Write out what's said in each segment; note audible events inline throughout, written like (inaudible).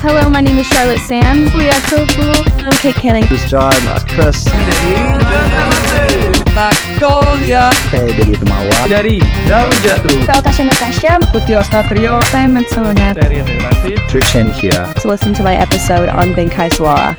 Hello, my name is Charlotte Sands. We are so cool. I'm Kate Canning. This is John, that's Chris. Nakolia Saya dari Temawa. dari Daun Jatuh Saya Tasha Natasha. Putih Ostatrio Saya Matsunaga. dari Relasi Trishan here. To listen to my episode on Bengkai Suara.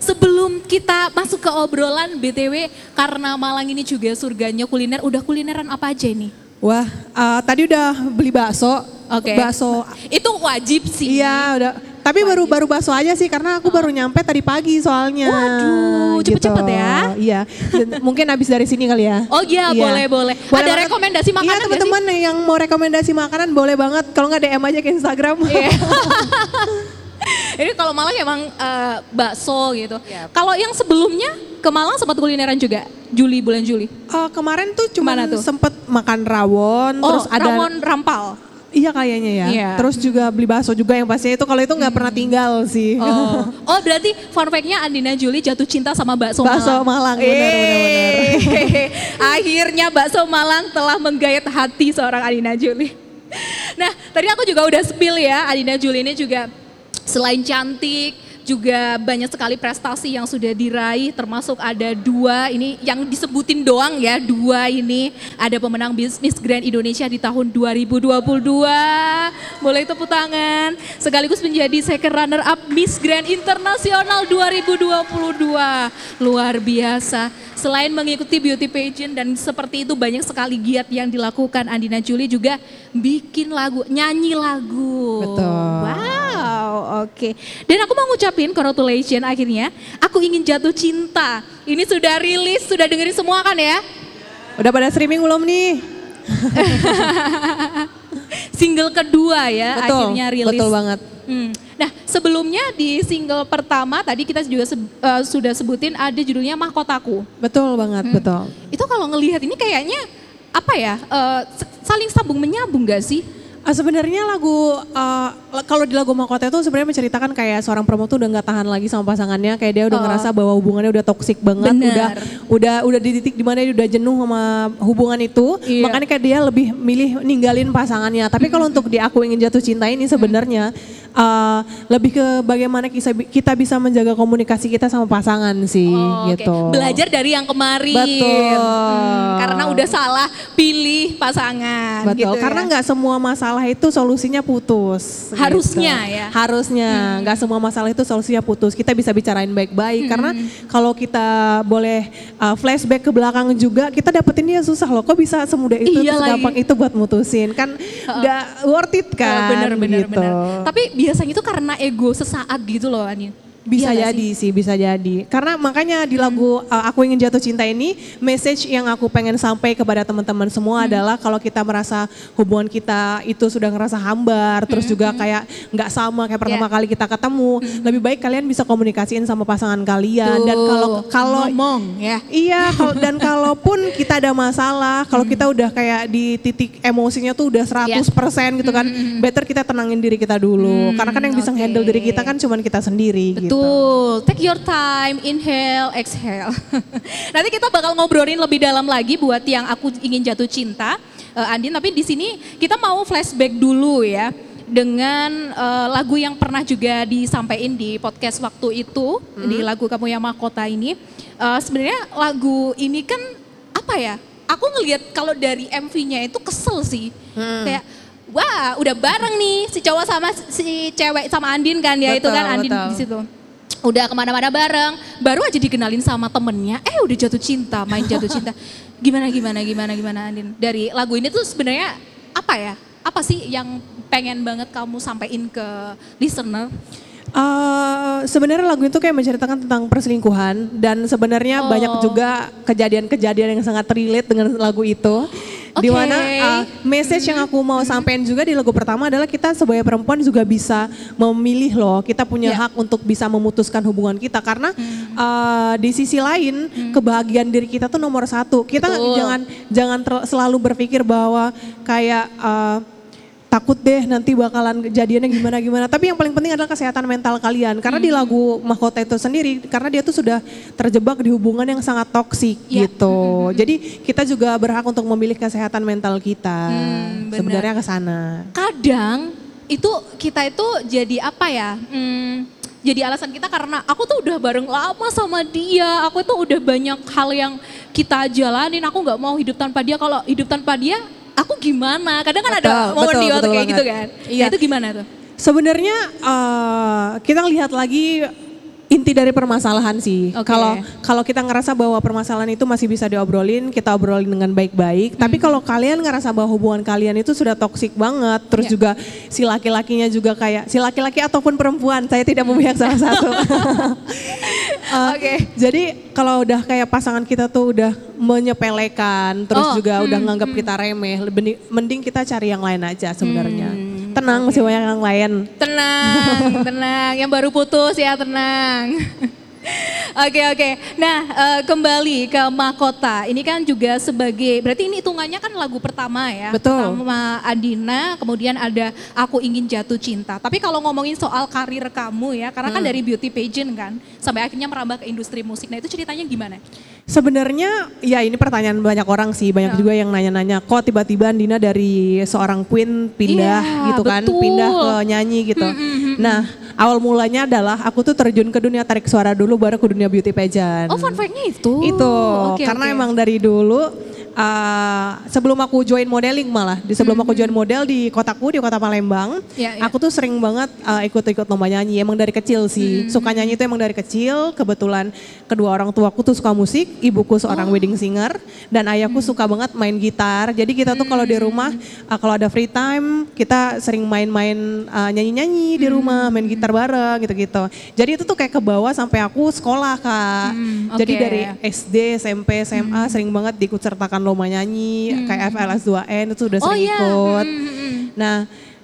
Sebelum kita masuk ke obrolan BTW karena Malang ini juga surganya kuliner, udah kulineran apa aja ini? Wah, eh, tadi udah beli bakso. Oke. Bakso. Itu wajib sih. Iya, udah. Tapi baru baru bakso aja sih karena aku baru nyampe tadi pagi soalnya. Waduh, cepet-cepet ya. Iya. Dan (laughs) mungkin habis dari sini kali ya. Oh iya, boleh, boleh. Ada banget. rekomendasi makanan Iya, teman-teman yang mau rekomendasi makanan boleh banget. Kalau nggak DM aja ke Instagram. Iya. (laughs) (laughs) Ini kalau Malang emang eh, bakso gitu. Iya. Kalau yang sebelumnya ke Malang sempat kulineran juga, Juli bulan Juli. Eh, kemarin tuh cuma tuh? sempet makan rawon, Oh, terus ada rawon rampal. Iya kayaknya ya. Iya. Terus juga beli bakso juga yang pastinya itu kalau itu nggak pernah tinggal sih. Oh, (laughs) oh berarti fun fact-nya Andina Juli jatuh cinta sama bakso, Bakso Malang. Malang, benar, benar, Yeay. (laughs) Akhirnya bakso Malang telah menggayat hati seorang Andina Juli. Nah, tadi aku juga udah spill ya, Andina Juli ini juga selain cantik, juga banyak sekali prestasi yang sudah diraih, termasuk ada dua ini yang disebutin doang ya, dua ini ada pemenang Miss Grand Indonesia di tahun 2022. Boleh tepuk tangan. Sekaligus menjadi second runner up Miss Grand Internasional 2022. Luar biasa. Selain mengikuti beauty pageant dan seperti itu banyak sekali giat yang dilakukan Andina Juli juga bikin lagu, nyanyi lagu. Betul. Oke. Dan aku mau ngucapin congratulations akhirnya. Aku ingin jatuh cinta. Ini sudah rilis, sudah dengerin semua kan ya? Udah pada streaming belum nih? (laughs) Single kedua ya Betul, akhirnya rilis. betul banget. Hmm. Nah sebelumnya di single pertama tadi kita juga se- eh, sudah sebutin ada judulnya Mahkotaku. Betul banget, Hmm. betul. Itu kalau ngelihat ini kayaknya apa ya s- saling sambung menyambung gak sih? Ah, sebenarnya lagu uh, kalau di lagu Mahkota itu sebenarnya menceritakan kayak seorang perempuan tuh udah nggak tahan lagi sama pasangannya, kayak dia udah Oh. ngerasa bahwa hubungannya udah toksik banget, Bener. udah udah udah di titik di mana dia udah jenuh sama hubungan itu, Iya. makanya kayak dia lebih milih ninggalin pasangannya. Tapi kalau untuk di aku ingin jatuh cinta ini sebenarnya uh, lebih ke bagaimana kita bisa menjaga komunikasi kita sama pasangan sih, Oh, gitu. Belajar dari yang kemarin. Betul. Hmm, karena udah salah pilih pasangan. Betul, gitu karena ya. nggak semua masalah itu solusinya putus. Harusnya gitu. ya. Harusnya, nggak semua masalah itu solusinya putus. Kita bisa bicarain baik-baik, karena kalau kita boleh uh, flashback ke belakang juga, kita dapetin dia susah loh. Kok bisa semudah itu, Iya segampang lagi. itu buat mutusin? Kan nggak worth it kan? bener bener gitu. bener. Tapi biasanya itu karena ego sesaat gitu loh Anin. Bisa Iya nggak jadi sih, bisa jadi. Karena makanya di lagu Hmm. uh, Aku Ingin Jatuh Cinta ini, message yang aku pengen sampai kepada teman-teman semua Hmm. adalah kalau kita merasa hubungan kita itu sudah ngerasa hambar, terus juga kayak nggak sama kayak pertama Hmm. Yeah. kali kita ketemu, lebih baik kalian bisa komunikasiin sama pasangan kalian. Dan kalau Tuh, kalau ngomong ya. Iya, kalau (laughs) dan kalaupun kita ada masalah, kalau kita udah kayak di titik emosinya tuh udah 100% gitu kan, better kita tenangin diri kita dulu. Karena kan yang bisa oke. handle diri kita kan cuman kita sendiri gitu. Betul, take your time, inhale, exhale. (laughs) Nanti kita bakal ngobrolin lebih dalam lagi buat yang aku ingin jatuh cinta, eh, Andin. Tapi di sini kita mau flashback dulu ya dengan eh, lagu yang pernah juga disampaikan di podcast waktu itu di lagu kamu yang mahkota ini. Eh, Sebenarnya lagu ini kan apa ya? Aku ngelihat kalau dari MV-nya itu kesel sih, kayak wah udah bareng nih si cowok sama si cewek sama Andin kan ya itu Betul, kan Andin betul. di situ udah ke mana-mana bareng, baru aja dikenalin sama temennya, eh udah jatuh cinta, main jatuh cinta. (laughs) Gimana gimana gimana gimana Andin? Dari lagu ini tuh sebenarnya apa ya? Apa sih yang pengen banget kamu sampaikan ke listener? Eh, sebenarnya lagu itu kayak menceritakan tentang perselingkuhan dan sebenarnya Oh. banyak juga kejadian-kejadian yang sangat relate dengan lagu itu. Di Oke. mana eh, message yang aku mau sampaikan juga di lagu pertama adalah kita sebagai perempuan juga bisa memilih loh. Kita punya Ya. hak untuk bisa memutuskan hubungan kita karena eh, di sisi lain kebahagiaan diri kita tuh nomor satu. Kita Betul. jangan jangan ter- selalu berpikir bahwa kayak eh, takut deh nanti bakalan kejadiannya gimana gimana. Tapi yang paling penting adalah kesehatan mental kalian. Karena di lagu Mahkota itu sendiri, karena dia tuh sudah terjebak di hubungan yang sangat toksik Ya. gitu. Jadi kita juga berhak untuk memilih kesehatan mental kita. Hmm, benar. Sebenarnya ke sana. Kadang itu kita itu jadi apa ya? Hmm, jadi alasan kita karena aku tuh udah bareng lama sama dia, aku tuh udah banyak hal yang kita jalanin, aku nggak mau hidup tanpa dia. Kalau hidup tanpa dia, aku gimana? Kadang kan ada momen betul, di betul kayak gitu banget. kan. Iya. Nah, itu gimana tuh? Sebenarnya eh, kita lihat lagi inti dari permasalahan sih. Kalau kalau kita ngerasa bahwa permasalahan itu masih bisa diobrolin, kita obrolin dengan baik-baik. Tapi kalau kalian ngerasa bahwa hubungan kalian itu sudah toksik banget, terus Ya. juga si laki-lakinya juga kayak si laki-laki ataupun perempuan, saya tidak memihak salah satu. (laughs) (laughs) Eh, Oke. Jadi kalau udah kayak pasangan kita tuh udah menyepelekan, terus Oh, juga udah nganggap kita remeh, lebih- mending kita cari yang lain aja sebenarnya. Tenang, masih banyak yang lain. Tenang, tenang. Yang baru putus ya tenang. (laughs) Oke oke. Nah eh, kembali ke mahkota. Ini kan juga sebagai berarti ini hitungannya kan lagu pertama ya. Betul. Pertama Adina, kemudian ada Aku Ingin Jatuh Cinta. Tapi kalau ngomongin soal karir kamu ya, karena kan Hmm. dari beauty pageant kan, sampai akhirnya merambah ke industri musik. Nah itu ceritanya gimana? Sebenarnya ya ini pertanyaan banyak orang sih, banyak Ya. juga yang nanya-nanya kok tiba-tiba Dina dari seorang queen pindah Iya, gitu kan, betul. pindah ke nyanyi gitu. Nah, awal mulanya adalah aku tuh terjun ke dunia tarik suara dulu baru ke dunia beauty pageant. Oh fun fact-nya itu. Itu Oke, karena oke. emang dari dulu uh, sebelum aku join modeling malah, di sebelum aku join model di kotaku di kota Palembang. Ya, ya. aku tuh sering banget uh, ikut-ikut lomba nyanyi. Emang dari kecil sih, Mm-hmm. suka nyanyi itu emang dari kecil. Kebetulan kedua orang tuaku tuh suka musik, ibuku seorang Oh. wedding singer dan ayahku Mm-hmm. suka banget main gitar. Jadi kita tuh kalau di rumah uh, kalau ada free time kita sering main-main uh, nyanyi-nyanyi di rumah, Mm-hmm. main gitar bareng gitu-gitu. Jadi itu tuh kayak ke bawah sampai aku sekolah kak. Hmm, Jadi oke. Hmm. dari SD, SMP, SMA sering banget diikut sertakan lomba nyanyi, kayak FLS 2N itu udah Oh sering iya. ikut. Hmm, hmm, hmm. Nah,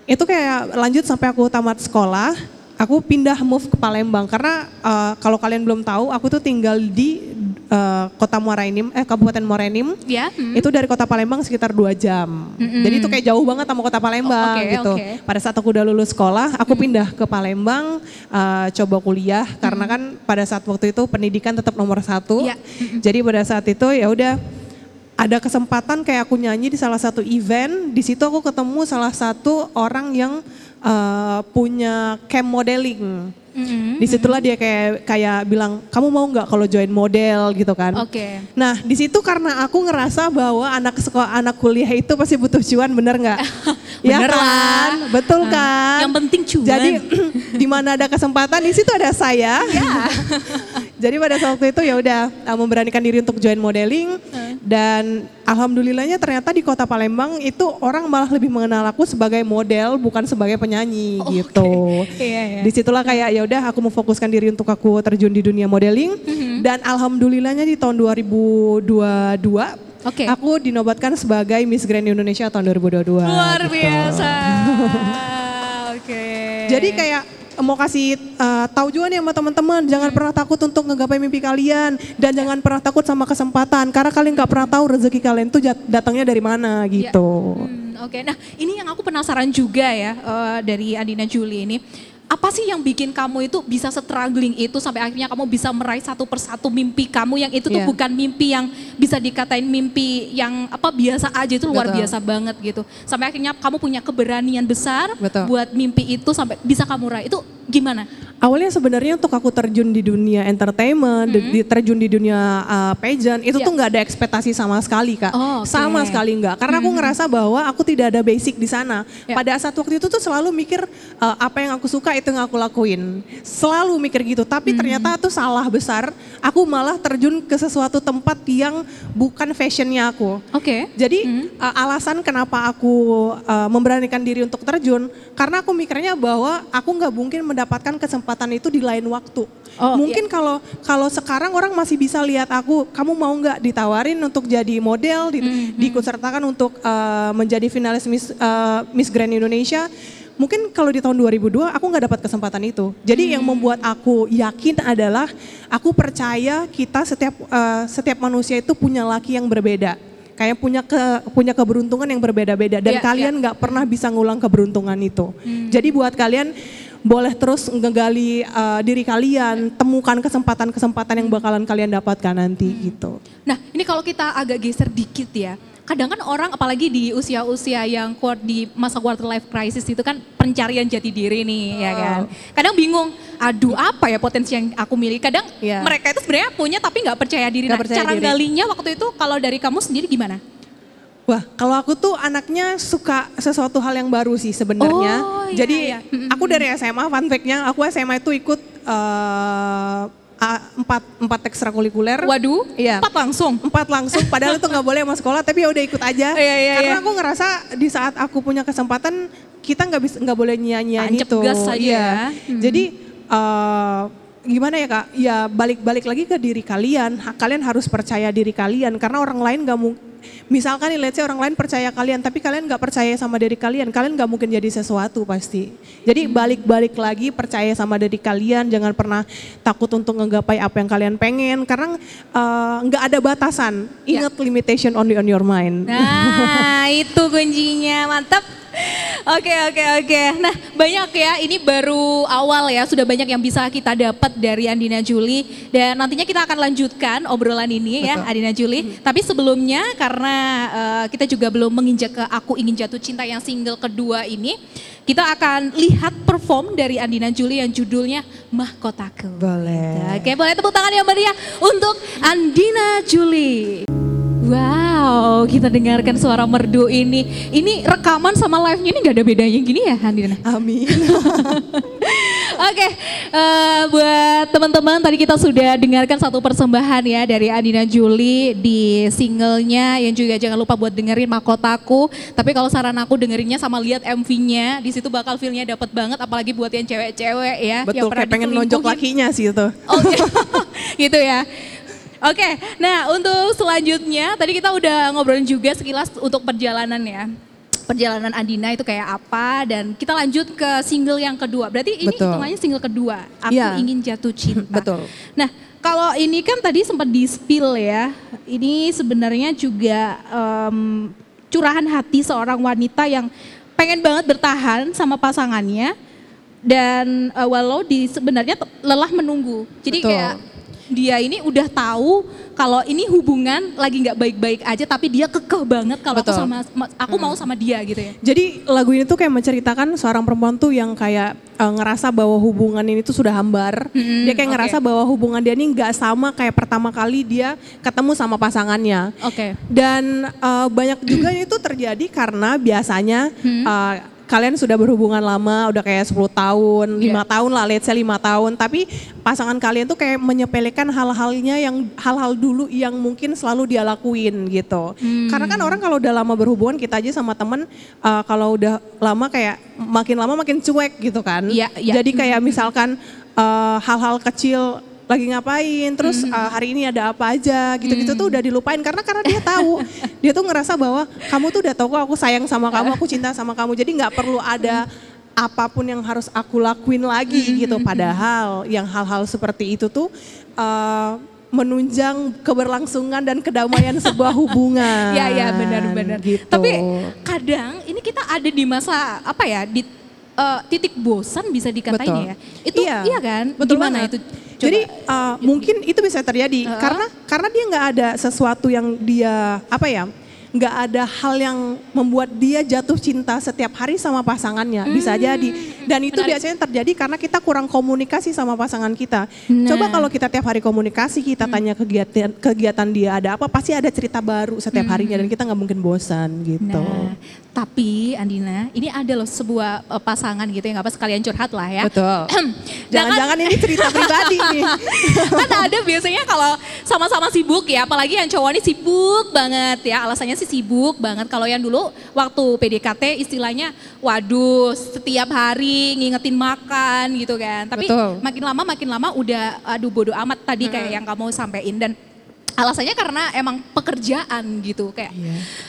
itu kayak lanjut sampai aku tamat sekolah, aku pindah move ke Palembang karena uh, kalau kalian belum tahu, aku tuh tinggal di uh, kota Muara Enim, eh Kabupaten Muara Enim. Ya. hmm. Itu dari kota Palembang sekitar dua jam. Mm-mm. Jadi itu kayak jauh banget sama kota Palembang Oh, oke, gitu. oke. Pada saat aku udah lulus sekolah, aku pindah ke Palembang, uh, coba kuliah karena kan pada saat waktu itu pendidikan tetap nomor satu. Iya. Jadi pada saat itu ya udah ada kesempatan kayak aku nyanyi di salah satu event. Di situ aku ketemu salah satu orang yang uh, punya camp modeling. Mm-mm. Di situlah dia kayak kayak bilang kamu mau nggak kalau join model gitu kan? Oke. Nah di situ karena aku ngerasa bahwa anak sekolah anak kuliah itu pasti butuh cuan bener nggak? ya (laughs) Bener lah. kan, betul Nah, kan? yang penting cuan. Jadi (clears throat) di mana ada kesempatan di situ ada saya. Ya. (laughs) Jadi pada saat itu ya udah uh, memberanikan diri untuk join modeling dan alhamdulillahnya ternyata di kota Palembang itu orang malah lebih mengenal aku sebagai model bukan sebagai penyanyi Oh, gitu. Iya, iya. Di situlah kayak ya udah aku memfokuskan diri untuk aku terjun di dunia modeling Mm-hmm. dan alhamdulillahnya di tahun 2022 Oke. aku dinobatkan sebagai Miss Grand Indonesia tahun 2022. Luar gitu. biasa. (laughs) Oke. Jadi kayak mau kasih uh, tahu juga nih sama teman-teman, jangan Hmm. pernah takut untuk ngegapai mimpi kalian dan jangan pernah takut sama kesempatan karena kalian nggak pernah tahu rezeki kalian tuh datangnya dari mana gitu. Hmm, Oke, nah ini yang aku penasaran juga ya eh, dari Andina Juli ini. Apa sih yang bikin kamu itu bisa struggling itu sampai akhirnya kamu bisa meraih satu persatu mimpi kamu yang itu tuh Iya. bukan mimpi yang bisa dikatain mimpi yang apa biasa aja itu luar Betul. biasa banget gitu. Sampai akhirnya kamu punya keberanian besar Betul. buat mimpi itu sampai bisa kamu raih. Itu gimana? Awalnya sebenarnya untuk aku terjun di dunia entertainment, di- di- terjun di dunia uh, pageant, itu Hmm. Iya. tuh nggak ada ekspektasi sama sekali kak. Oh. Hmm. Sama sekali nggak. Karena aku ngerasa bahwa aku tidak ada basic di sana. Ya. Pada saat waktu itu tuh selalu mikir uh, apa yang aku suka itu yang aku lakuin. Selalu mikir gitu. Tapi Hmm. ternyata tuh salah besar. Aku malah terjun ke sesuatu tempat yang bukan fashionnya aku. Oke. Jadi uh, alasan kenapa aku uh, memberanikan diri untuk terjun karena aku mikirnya bahwa aku nggak mungkin mendapatkan kesempatan itu di lain waktu. Oh, mungkin kalau kalau sekarang orang masih bisa lihat aku, kamu mau nggak ditawarin untuk jadi model, di, diikutsertakan untuk uh, menjadi finalis Miss uh, Miss Grand Indonesia. Mungkin kalau di tahun 2002 aku nggak dapat kesempatan itu. Jadi yang membuat aku yakin adalah aku percaya kita setiap uh, setiap manusia itu punya laki yang berbeda kayak punya ke punya keberuntungan yang berbeda-beda dan Iya, kalian nggak pernah bisa ngulang keberuntungan itu. Jadi buat kalian boleh terus ngegali uh, diri kalian, temukan kesempatan-kesempatan yang bakalan kalian dapatkan nanti gitu. Nah, ini kalau kita agak geser dikit ya. Kadang kan orang apalagi di usia-usia yang kuat di masa quarter life crisis itu kan pencarian jati diri nih ya kan. Kadang bingung, aduh apa ya potensi yang aku miliki. Kadang Iya. mereka itu sebenarnya punya tapi nggak percaya diri. Nggak nah, percaya cara diri. galinya waktu itu kalau dari kamu sendiri gimana? Wah, kalau aku tuh anaknya suka sesuatu hal yang baru sih sebenarnya. Oh, iya, Jadi iya. Aku dari SMA, fun fact-nya, aku SMA itu ikut a- empat empat ekstrakurikuler. Waduh, Iya. empat langsung. empat langsung padahal itu nggak boleh sama sekolah tapi ya udah ikut aja (laughs) Iya, iya, karena iya. aku ngerasa di saat aku punya kesempatan kita nggak bisa nggak boleh nyanyian Tancap itu gas aja Iya. ya. Hmm. jadi eh, gimana ya kak ya balik-balik lagi ke diri kalian kalian harus percaya diri kalian karena orang lain nggak mau misalkan nih let's say orang lain percaya kalian tapi kalian nggak percaya sama diri kalian kalian nggak mungkin jadi sesuatu pasti jadi Hmm. balik-balik lagi percaya sama diri kalian jangan pernah takut untuk ngegapai apa yang kalian pengen karena eh, nggak ada batasan Ya. ingat limitation only on your mind Nah, (laughs) itu kuncinya. Mantap. Oke, oke, oke. Nah, banyak ya. Ini baru awal ya. Sudah banyak yang bisa kita dapat dari Andina Juli. Dan nantinya kita akan lanjutkan obrolan ini ya, Betul. Andina Juli. Tapi sebelumnya karena eh, kita juga belum menginjak ke Aku Ingin Jatuh Cinta yang single kedua ini. Kita akan lihat perform dari Andina Juli yang judulnya Mahkotaku. boleh Oke, boleh tepuk tangan yang meriah untuk Andina Juli. Wow, kita dengarkan suara merdu ini. Ini rekaman sama live-nya ini gak ada bedanya gini ya, Andina? amin (laughs) Oke, eh, buat teman-teman tadi kita sudah dengarkan satu persembahan ya dari Andina Juli di singlenya yang juga jangan lupa buat dengerin Makotaku. Tapi kalau saran aku dengerinnya sama lihat MV-nya, di situ bakal feel-nya dapat banget apalagi buat yang cewek-cewek ya. yang betul pernah kayak pengen nonjok lakinya sih itu Oh gitu. (laughs) gitu ya. Oke, nah untuk selanjutnya tadi kita udah ngobrolin juga sekilas untuk perjalanan ya. Perjalanan Andina itu kayak apa dan kita lanjut ke single yang kedua. Berarti ini Betul. hitungannya single kedua. Aku Iya. ingin jatuh cinta. (laughs) Betul. Nah, kalau ini kan tadi sempat di spill ya. Ini sebenarnya juga em, curahan hati seorang wanita yang pengen banget bertahan sama pasangannya dan eh, walau di sebenarnya lelah menunggu. Jadi Betul. kayak dia ini udah tahu kalau ini hubungan lagi nggak baik-baik aja tapi dia kekeh banget kalau aku sama ma- aku mau sama dia gitu ya. Jadi lagu ini tuh kayak menceritakan seorang perempuan tuh yang kayak eh, ngerasa bahwa hubungan ini tuh sudah hambar. Mm-mm, dia kayak oke. ngerasa bahwa hubungan dia ini nggak sama kayak pertama kali dia ketemu sama pasangannya. Oke. Dan eh, banyak juga itu terjadi karena biasanya Hmm. eh, kalian sudah berhubungan lama, udah kayak 10 tahun, Iya. lima tahun lah, let's say 5 tahun. Tapi pasangan kalian tuh kayak menyepelekan hal-halnya yang hal-hal dulu yang mungkin selalu dia lakuin gitu. Hmm. Karena kan orang kalau udah lama berhubungan kita aja sama temen eh, kalau udah lama kayak makin lama makin cuek gitu kan. Iya, iya. Jadi kayak misalkan eh, hal-hal kecil lagi ngapain, terus Hmm. eh, hari ini ada apa aja, gitu-gitu tuh udah dilupain karena karena dia tahu, (laughs) dia tuh ngerasa bahwa kamu tuh udah tahu kok aku sayang sama kamu, (laughs) aku cinta sama kamu, jadi nggak perlu ada apa pun yang harus aku lakuin lagi Hmm, gitu. Padahal yang hal-hal seperti itu tuh eh, menunjang keberlangsungan dan kedamaian (laughs) sebuah hubungan. Iya iya benar-benar. Gitu. Tapi kadang ini kita ada di masa apa ya di eh, titik bosan bisa dikatain Betul. ya. Itu iya, Iya. kan? Betul Gimana banget. itu? Coba. Jadi uh, mungkin itu bisa terjadi Uh-uh. karena karena dia nggak ada sesuatu yang dia apa ya nggak ada hal yang membuat dia jatuh cinta setiap hari sama pasangannya bisa jadi dan itu Hmm. Menarik. biasanya terjadi karena kita kurang komunikasi sama pasangan kita. Nah. Coba kalau kita tiap hari komunikasi kita tanya kegiatan kegiatan dia ada apa pasti ada cerita baru setiap harinya dan kita nggak mungkin bosan gitu. Nah, tapi Andina, ini ada loh sebuah eh, pasangan gitu yang apa sekalian curhat lah ya. Betul. (clears throat) Jangan- Jangan-jangan ini cerita (laughs) pribadi nih. kan ada biasanya kalau sama-sama sibuk ya, apalagi yang cowok ini sibuk banget ya, alasannya sih sibuk banget. Kalau yang dulu waktu PDKT istilahnya, waduh setiap hari ngingetin makan gitu kan. Tapi Betul. makin lama makin lama udah aduh bodoh amat tadi kayak yang kamu sampein dan Alasannya karena emang pekerjaan gitu kayak.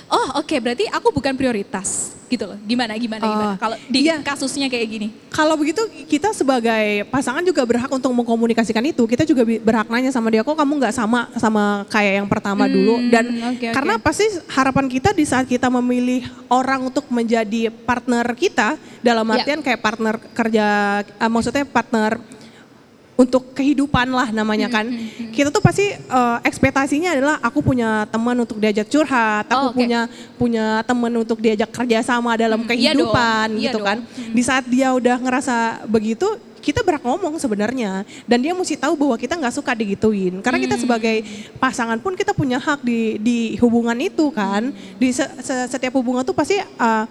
Oh oke berarti aku bukan prioritas gitu loh. Gimana gimana gimana? Oh, Kalau di iya. kasusnya kayak gini. Kalau begitu kita sebagai pasangan juga berhak untuk mengkomunikasikan itu. Kita juga berhak nanya sama dia kok kamu nggak sama sama kayak yang pertama dulu. Dan Hmm, oke. karena pasti harapan kita di saat kita memilih orang untuk menjadi partner kita dalam Ya. artian kayak partner kerja, eh, maksudnya partner untuk kehidupan lah namanya Hmm, kan. Kita tuh pasti eh, ekspektasinya adalah aku punya teman untuk diajak curhat, aku Oh, oke. punya punya teman untuk diajak kerjasama dalam Hmm, iya dong, kehidupan iya gitu dong. kan. Di saat dia udah ngerasa begitu, kita berhak ngomong sebenarnya. Dan dia mesti tahu bahwa kita nggak suka digituin. Karena kita sebagai pasangan pun kita punya hak di di hubungan itu kan. Di se- se- setiap hubungan tuh pasti uh,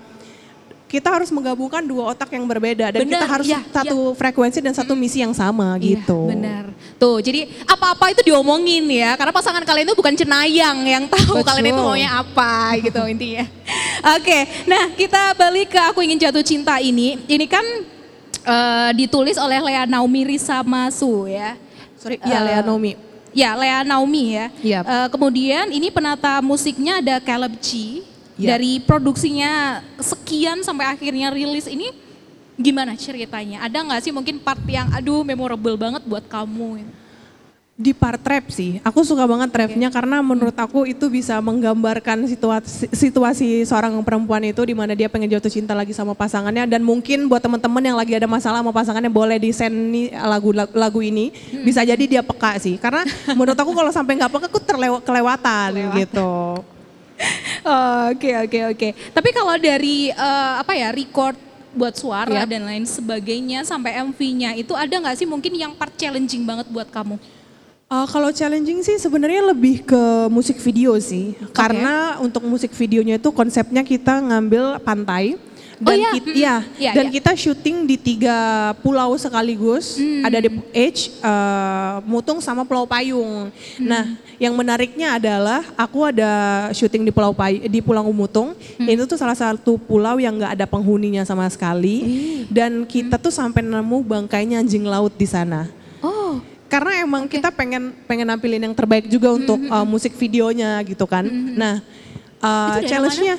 kita harus menggabungkan dua otak yang berbeda dan Benar, kita harus iya, satu frekuensi dan satu misi yang sama gitu. Iya, benar. Tuh, jadi apa-apa itu diomongin ya, karena pasangan kalian itu bukan cenayang yang tahu Betul. kalian itu maunya apa gitu intinya. (laughs) Oke, nah kita balik ke aku ingin jatuh cinta ini. Ini kan eh, ditulis oleh Lea Naomi Risamasu ya. Sorry, iya Eh, Lea Naomi. Ya, Lea Naomi ya. Iya. Eh, kemudian ini penata musiknya ada Caleb G. Iya. Dari produksinya sekian sampai akhirnya rilis ini gimana ceritanya? Ada nggak sih mungkin part yang aduh memorable banget buat kamu? Di part trap sih, aku suka banget trapnya karena menurut aku itu bisa menggambarkan situasi, situasi seorang perempuan itu di mana dia pengen jatuh cinta lagi sama pasangannya dan mungkin buat teman-teman yang lagi ada masalah sama pasangannya boleh di send lagu lagu ini bisa jadi dia peka sih karena menurut aku kalau sampai nggak peka aku terlewa, kelewatan gitu. Oke oke oke. Tapi kalau dari eh, apa ya record buat suara Yap. dan lain sebagainya sampai MV-nya itu ada nggak sih mungkin yang part challenging banget buat kamu? Uh, kalau challenging sih sebenarnya lebih ke musik video sih. Karena untuk musik videonya itu konsepnya kita ngambil pantai Oh dan iya, kita, ya, Iya, dan iya. kita syuting di tiga pulau sekaligus. Hmm. Ada di Edge, uh, Mutung sama Pulau Payung. Hmm. Nah, yang menariknya adalah aku ada syuting di Pulau Pay di Pulau Mutung. Hmm. Itu tuh salah satu pulau yang nggak ada penghuninya sama sekali. Dan kita tuh sampai nemu bangkainya anjing laut di sana Oh, karena emang kita pengen pengen nampilin yang terbaik juga untuk uh, musik videonya gitu kan. Nah, uh, Itu daerah challenge-nya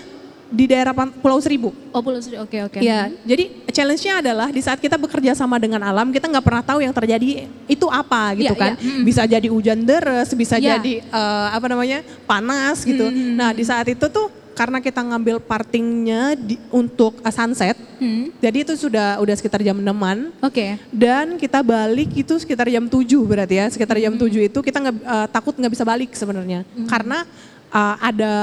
di daerah Pulau Seribu. oh Pulau Seribu. Oke oke. Ya, jadi challenge-nya adalah di saat kita bekerja sama dengan alam, kita nggak pernah tahu yang terjadi itu apa gitu Iya, kan. iya, mm. Bisa jadi hujan deras, bisa Iya. jadi eh, apa namanya panas gitu. Mm. Nah di saat itu tuh karena kita ngambil partingnya di, untuk uh, sunset, Hmm, jadi itu sudah udah sekitar jam 6-an. Oke. Dan kita balik itu sekitar jam 7 berarti ya. Sekitar jam 7 itu kita nggak eh, takut nggak bisa balik sebenarnya. Karena eh, ada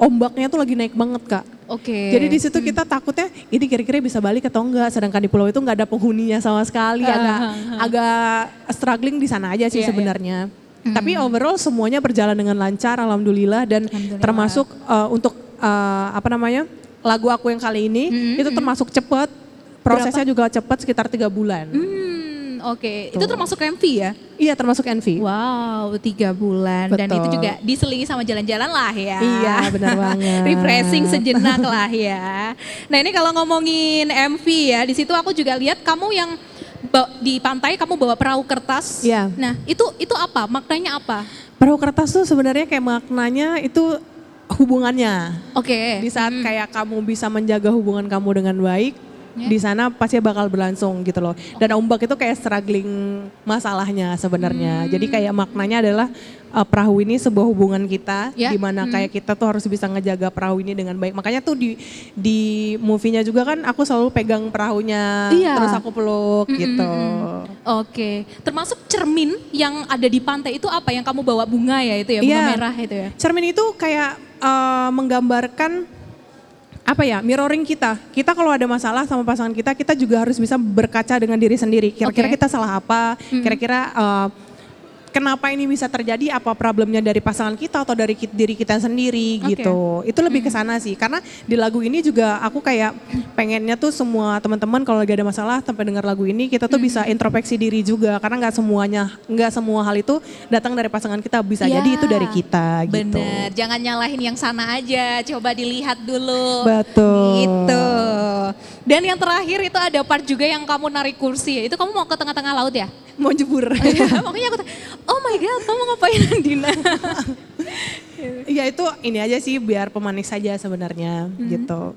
ombaknya tuh lagi naik banget kak. Oke. Jadi di situ kita takutnya ini kira-kira bisa balik atau enggak. Sedangkan di pulau itu nggak ada penghuninya sama sekali. Ah, agak ah. agak struggling di sana aja sih iya. sebenarnya. Tapi overall semuanya berjalan dengan lancar, alhamdulillah dan Alhamdulillah. termasuk eh, untuk eh, apa namanya lagu aku yang kali ini Hmm, itu termasuk cepet, prosesnya juga cepet sekitar tiga bulan. Hmm, oke. Itu Tuh. termasuk MV ya? Iya termasuk Envy. Wow, tiga bulan dan Betul. itu juga diselingi sama jalan-jalan lah ya. Iya, benar (laughs) banget. Refreshing sejenak lah ya. Nah ini kalau ngomongin MV ya, di situ aku juga lihat kamu yang di pantai kamu bawa perahu kertas. Iya. Nah itu itu apa? Maknanya apa? Perahu kertas tuh sebenarnya kayak maknanya itu hubungannya. Oke. Di saat kayak kamu bisa menjaga hubungan kamu dengan baik, Ya. di sana pasti bakal berlangsung gitu loh. Dan ombak itu kayak struggling masalahnya sebenarnya. Hmm. Jadi kayak maknanya adalah uh, perahu ini sebuah hubungan kita, Ya. di mana Hmm. kayak kita tuh harus bisa ngejaga perahu ini dengan baik. Makanya tuh di di movie-nya juga kan aku selalu pegang perahunya, Iya. terus aku peluk Mm, gitu. mm, mm. Oke, termasuk cermin yang ada di pantai itu apa yang kamu bawa bunga ya itu ya bunga Iya. merah itu ya? Cermin itu kayak eh, menggambarkan apa ya mirroring kita. Kita kalau ada masalah sama pasangan kita, kita juga harus bisa berkaca dengan diri sendiri. Kira-kira Oke. kita salah apa? Kira-kira eh, kenapa ini bisa terjadi? Apa problemnya dari pasangan kita atau dari diri kita sendiri Oke. gitu? Itu lebih ke sana sih. Karena di lagu ini juga aku kayak pengennya tuh semua teman-teman kalau lagi ada masalah sampai dengar lagu ini kita tuh bisa introspeksi diri juga. Karena nggak semuanya, nggak semua hal itu datang dari pasangan kita. Bisa Ya, jadi itu dari kita gitu. Bener, jangan nyalahin yang sana aja, coba dilihat dulu. Betul. Gitu. Dan yang terakhir itu ada part juga yang kamu narik kursi, itu kamu mau ke tengah-tengah laut ya? Mau jebur. (laughs) Makanya aku oh my god, kamu ngapain (laughs) Dina? Iya itu ini aja sih biar pemanis saja sebenarnya gitu.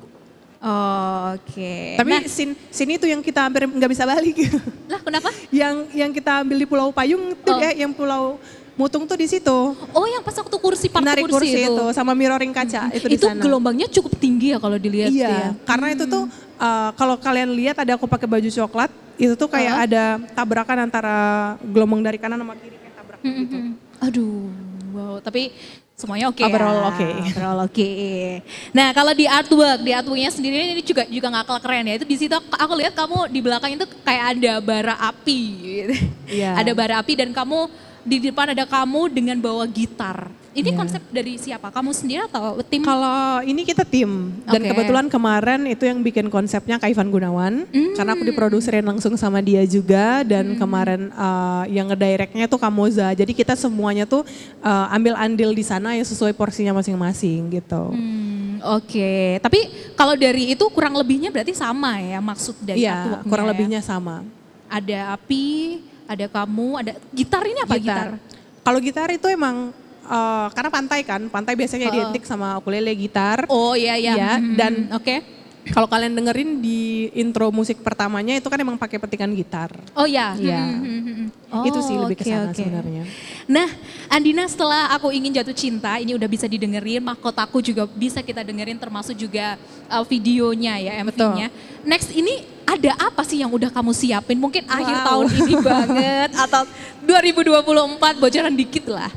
Oh, Oke. Tapi Nah, sin sini tuh yang kita hampir nggak bisa balik. (laughs) lah kenapa? yang yang kita ambil di Pulau Payung tuh Oh. ya, yang Pulau Mutung tuh di situ. Oh yang pas waktu kursi Narik kursi, kursi itu sama mirroring kaca itu di Itu sana. gelombangnya cukup tinggi ya kalau dilihat Iya, ya. karena itu tuh uh, kalau kalian lihat ada aku pakai baju coklat, itu tuh kayak Uh-huh. ada tabrakan antara gelombang dari kanan sama kiri gitu. Aduh, wow. Tapi semuanya oke. Overall ya. oke. Overall oke. Nah kalau di artwork, di artworknya sendiri ini juga juga nggak kalah keren ya. Itu di situ aku- aku lihat kamu di belakang itu kayak ada bara api. Gitu. Iya. Ada bara api dan kamu di depan ada kamu dengan bawa gitar. Ini Iya. konsep dari siapa? Kamu sendiri atau tim? Kalau ini kita tim dan Oke. kebetulan kemarin itu yang bikin konsepnya Kak Ivan Gunawan Hmm. karena aku diproduserin langsung sama dia juga dan kemarin uh, yang ngedirectnya tuh Kamoza. Jadi kita semuanya tuh uh, ambil andil di sana yang sesuai porsinya masing-masing gitu. Hmm, Oke, tapi kalau dari itu kurang lebihnya berarti sama ya maksud dari artworknya kurang ya? lebihnya sama. Ada api, ada kamu, ada gitar ini apa gitar? Kalau gitar itu emang uh, karena pantai kan, pantai biasanya Oh. identik sama ukulele gitar. Oh iya iya. Iya, Hmm, dan oke. Kalau kalian dengerin di intro musik pertamanya itu kan emang pakai petikan gitar. Oh iya. Iya. Hmm, hmm. itu sih lebih ke oke, sana oke. sebenarnya. Nah, Andina setelah aku ingin jatuh cinta, ini udah bisa didengerin, mahkotaku juga bisa kita dengerin termasuk juga uh, videonya ya, MV-nya. Next ini ada apa sih yang udah kamu siapin? Mungkin akhir Wow. tahun ini (laughs) banget atau 2024 bocoran dikit lah.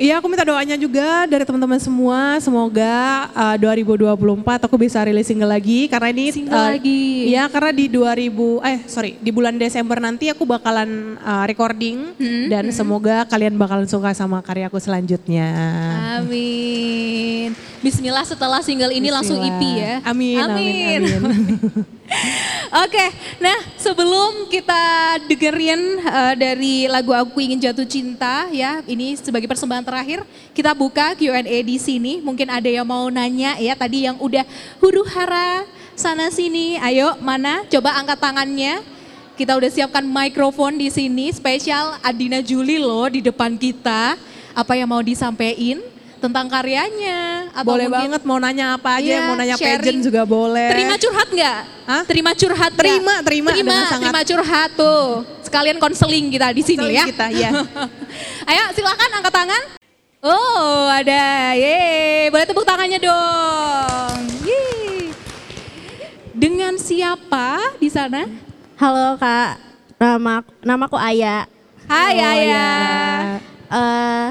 Iya aku minta doanya juga dari teman-teman semua. Semoga uh, 2024 aku bisa rilis single lagi karena ini Single uh, lagi. Iya karena di 2000 eh sorry di bulan Desember nanti aku bakalan uh, recording Hmm, dan semoga kalian bakalan suka sama karyaku selanjutnya. Amin. Bismillah setelah single ini langsung EP ya. Amin, amin, amin. (laughs) Oke, nah sebelum kita dengerin uh, dari lagu Aku Ingin Jatuh Cinta ya, ini sebagai persembahan terakhir kita buka Q&A di sini. Mungkin ada yang mau nanya ya, tadi yang udah huru hara sana sini. Ayo mana? Coba angkat tangannya. Kita udah siapkan mikrofon di sini, spesial Adina Juli loh di depan kita. Apa yang mau disampaikan tentang karyanya? Atau boleh mungkin- banget mau nanya apa aja, Iya, mau nanya sharing. pageant juga boleh. Terima curhat nggak? Hah? Terima curhat? Terima, terima, terima, dengan sangat. terima curhat tuh. Sekalian konseling kita di sini ya. kita, iya. (laughs) Ayo silakan angkat tangan. Oh ada, ye, boleh tepuk tangannya dong. Yeay. Dengan siapa di sana? Halo kak, nama namaku Aya. Hai Oh, Ayah. ya. Eh,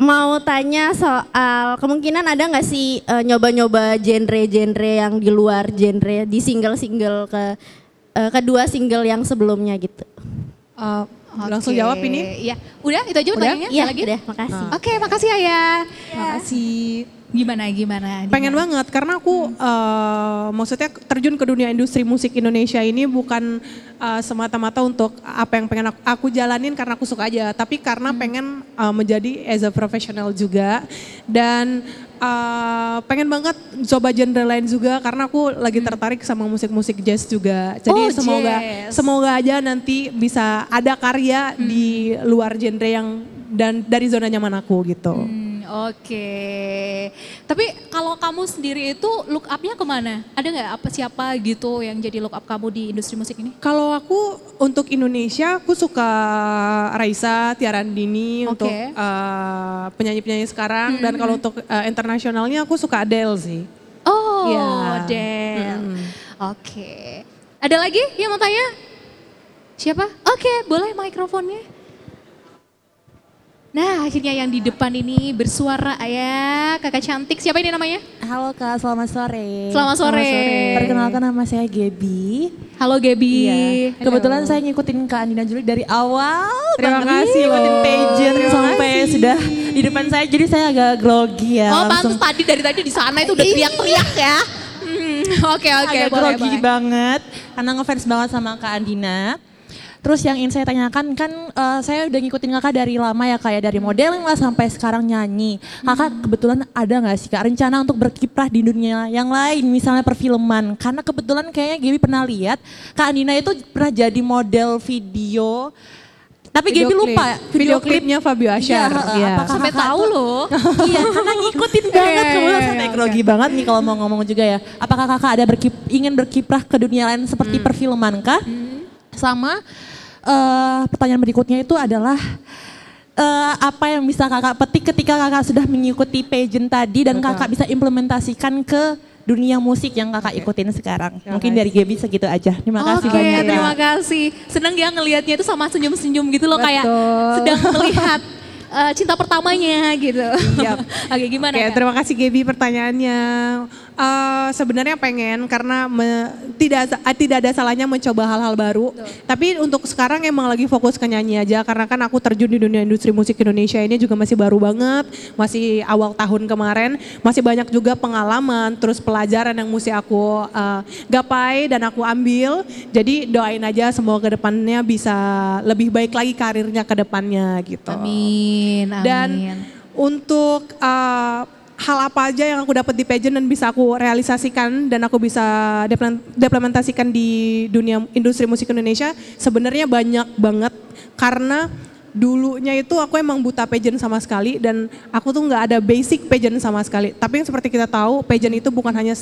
mau tanya soal kemungkinan ada nggak sih eh, nyoba-nyoba genre-genre yang di luar genre di single-single ke eh, kedua single yang sebelumnya gitu? Uh, langsung Oke, jawab ini. Iya, udah itu aja Udah? pertanyaannya. Iya, lagi? udah, makasih. Oke, makasih Ayah. Makasih. Gimana gimana? Pengen banget karena aku eh, maksudnya terjun ke dunia industri musik Indonesia ini bukan eh, semata-mata untuk apa yang pengen aku, aku jalanin karena aku suka aja, tapi karena pengen eh, menjadi as a professional juga dan eh, pengen banget coba genre lain juga karena aku lagi tertarik sama musik-musik jazz juga. Oh, Jadi semoga jazz. semoga aja nanti bisa ada karya di luar genre yang dan dari zona nyaman aku gitu. Hmm, Oke, tapi kalau kamu sendiri itu look up-nya ke mana? Ada nggak apa siapa gitu yang jadi look up kamu di industri musik ini? Kalau aku untuk Indonesia, aku suka Raisa, Tiarandini Oke. untuk eh, penyanyi-penyanyi sekarang. Dan kalau untuk eh, internasionalnya aku suka Adele sih. Oh, Iya. Adele. Mm. Oke. Ada lagi yang mau tanya? Siapa? Oke, boleh mikrofonnya. Nah, akhirnya yang di depan ini bersuara ya, kakak cantik. Siapa ini namanya? Halo Kak, selamat sore. Selamat sore. Perkenalkan nama saya Gebi. Halo Gaby. Iya. Kebetulan saya ngikutin Kak Andina Juli dari awal. Terima banget. kasih Ngikutin loh. pageant Terima sampai kasih. sudah di depan saya. Jadi saya agak grogi ya. Oh, langsung pantas tadi dari tadi di sana itu udah teriak-teriak ya. (laughs) Hmm, Oke, oke, agak boleh, grogi boleh. banget. Karena ngefans banget sama Kak Andina. Terus yang ingin saya tanyakan kan eh, saya udah ngikutin kakak dari lama ya kayak dari modeling lah sampai sekarang nyanyi. Kakak kebetulan ada nggak sih kak rencana untuk berkiprah di dunia yang lain misalnya perfilman? Karena kebetulan kayaknya Gaby pernah lihat Kak Andina itu pernah jadi model video Tapi Video Gaby klip. lupa Video klipnya Fabio Asyar. Iya, Iya. apakah Sampai kakak tahu loh. (laughs) iya, karena ngikutin banget Iya, kebetulan iya, sampai iya, grogi banget nih kalau mau ngomong juga ya. Apakah kakak ada berkip, ingin berkiprah ke dunia lain seperti Hmm. perfilman kah? Sama eh, pertanyaan berikutnya itu adalah eh, apa yang bisa kakak petik ketika kakak sudah mengikuti pageant tadi dan kakak bisa implementasikan ke dunia musik yang kakak ikutin sekarang. Mungkin dari Gaby segitu aja. Terima kasih Oke, banyak. ya. terima kasih. Seneng ya ngelihatnya itu sama senyum-senyum gitu loh kayak Betul. sedang melihat eh, cinta pertamanya gitu. Yap. (laughs) Oke, gimana? Oke, Kak? terima kasih Gaby pertanyaannya. Eh, sebenarnya pengen karena me- tidak eh, tidak ada salahnya mencoba hal-hal baru. Tapi untuk sekarang emang lagi fokus ke nyanyi aja karena kan aku terjun di dunia industri musik Indonesia ini juga masih baru banget, masih awal tahun kemarin, masih banyak juga pengalaman, terus pelajaran yang mesti aku eh, gapai dan aku ambil. Jadi doain aja semoga ke depannya bisa lebih baik lagi karirnya ke depannya gitu. Amin, amin. Dan untuk uh, hal apa aja yang aku dapat di pageant dan bisa aku realisasikan dan aku bisa deplementasikan di dunia industri musik Indonesia sebenarnya banyak banget. Karena dulunya itu aku emang buta pageant sama sekali dan aku tuh nggak ada basic pageant sama sekali. Tapi yang seperti kita tahu pageant itu bukan hanya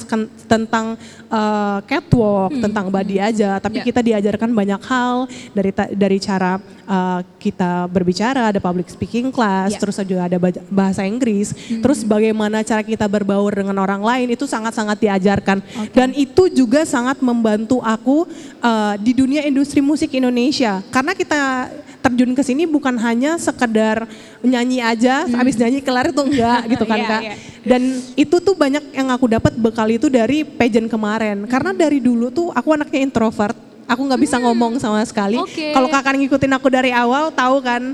tentang uh, catwalk, tentang body aja, tapi Ya. kita diajarkan banyak hal dari dari cara uh, kita berbicara, ada public speaking class, Ya. terus juga ada bahasa Inggris, terus bagaimana cara kita berbaur dengan orang lain itu sangat-sangat diajarkan. Dan itu juga sangat membantu aku uh, di dunia industri musik Indonesia. Karena kita terjun ke sini bukan hanya sekedar nyanyi aja, habis nyanyi kelar itu enggak gitu kan (laughs) Iya, kak. iya. Dan itu tuh banyak yang aku dapat bekal itu dari pageant kemarin. Karena dari dulu tuh aku anaknya introvert, aku nggak bisa ngomong sama sekali. Oke. Kalau kakak ngikutin aku dari awal, tahu kan.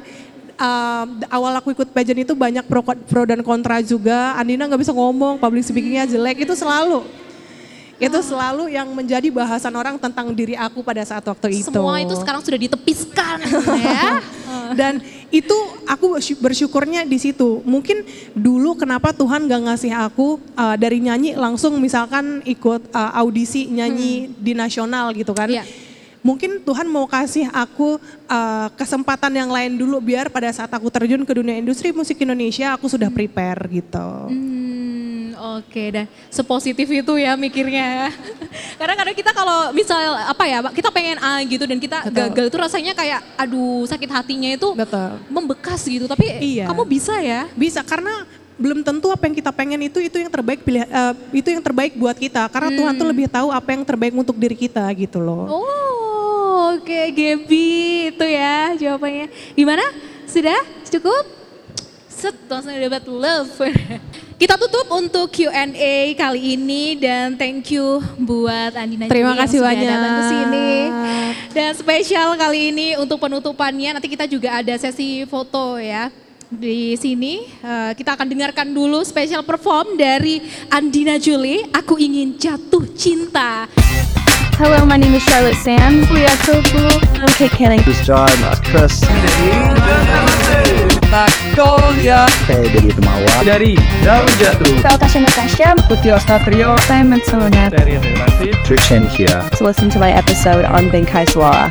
um, awal aku ikut pageant itu banyak pro, pro dan kontra juga. Andina nggak bisa ngomong, public speakingnya jelek itu selalu. Itu selalu yang menjadi bahasan orang tentang diri aku pada saat waktu itu. Semua itu sekarang sudah ditepiskan (laughs) ya. Dan itu aku bersyuk- bersyukurnya di situ. Mungkin dulu kenapa Tuhan gak ngasih aku uh, dari nyanyi langsung misalkan ikut uh, audisi nyanyi di nasional gitu kan. Iya. Mungkin Tuhan mau kasih aku uh, kesempatan yang lain dulu biar pada saat aku terjun ke dunia industri musik Indonesia aku sudah prepare gitu. Hmm, oke dah. Sepositif itu ya mikirnya. (laughs) Karena kadang kita kalau misal apa ya, kita pengen A gitu dan kita Betul. gagal itu rasanya kayak aduh sakit hatinya itu Betul. membekas gitu. Tapi Iya. kamu bisa ya. Bisa karena belum tentu apa yang kita pengen itu itu yang terbaik pilih uh, itu yang terbaik buat kita karena Tuhan tuh lebih tahu apa yang terbaik untuk diri kita gitu loh. Oh, oke Gaby itu ya jawabannya. Gimana? Sudah? Cukup? Set, langsung dapat love. (laughs) Kita tutup untuk Q&A kali ini dan thank you buat Andina Terima Juni yang kasih sudah banyak. datang ke sini. Dan spesial kali ini untuk penutupannya nanti kita juga ada sesi foto ya. Di sini eh, kita akan dengarkan dulu special perform dari Andina Julie, Aku Ingin Jatuh Cinta. Hello, my name is Charlotte Sands. We are so cool. I'm Kate Canning. This is John, Mas Chris, Magnolia saya dari Temawa. dari Jauh Jatuh. Natasha Natasha. Putih Satrio Simon Solonat. dari Relatif. Trishan here. To listen to my episode on Bengkai Suara.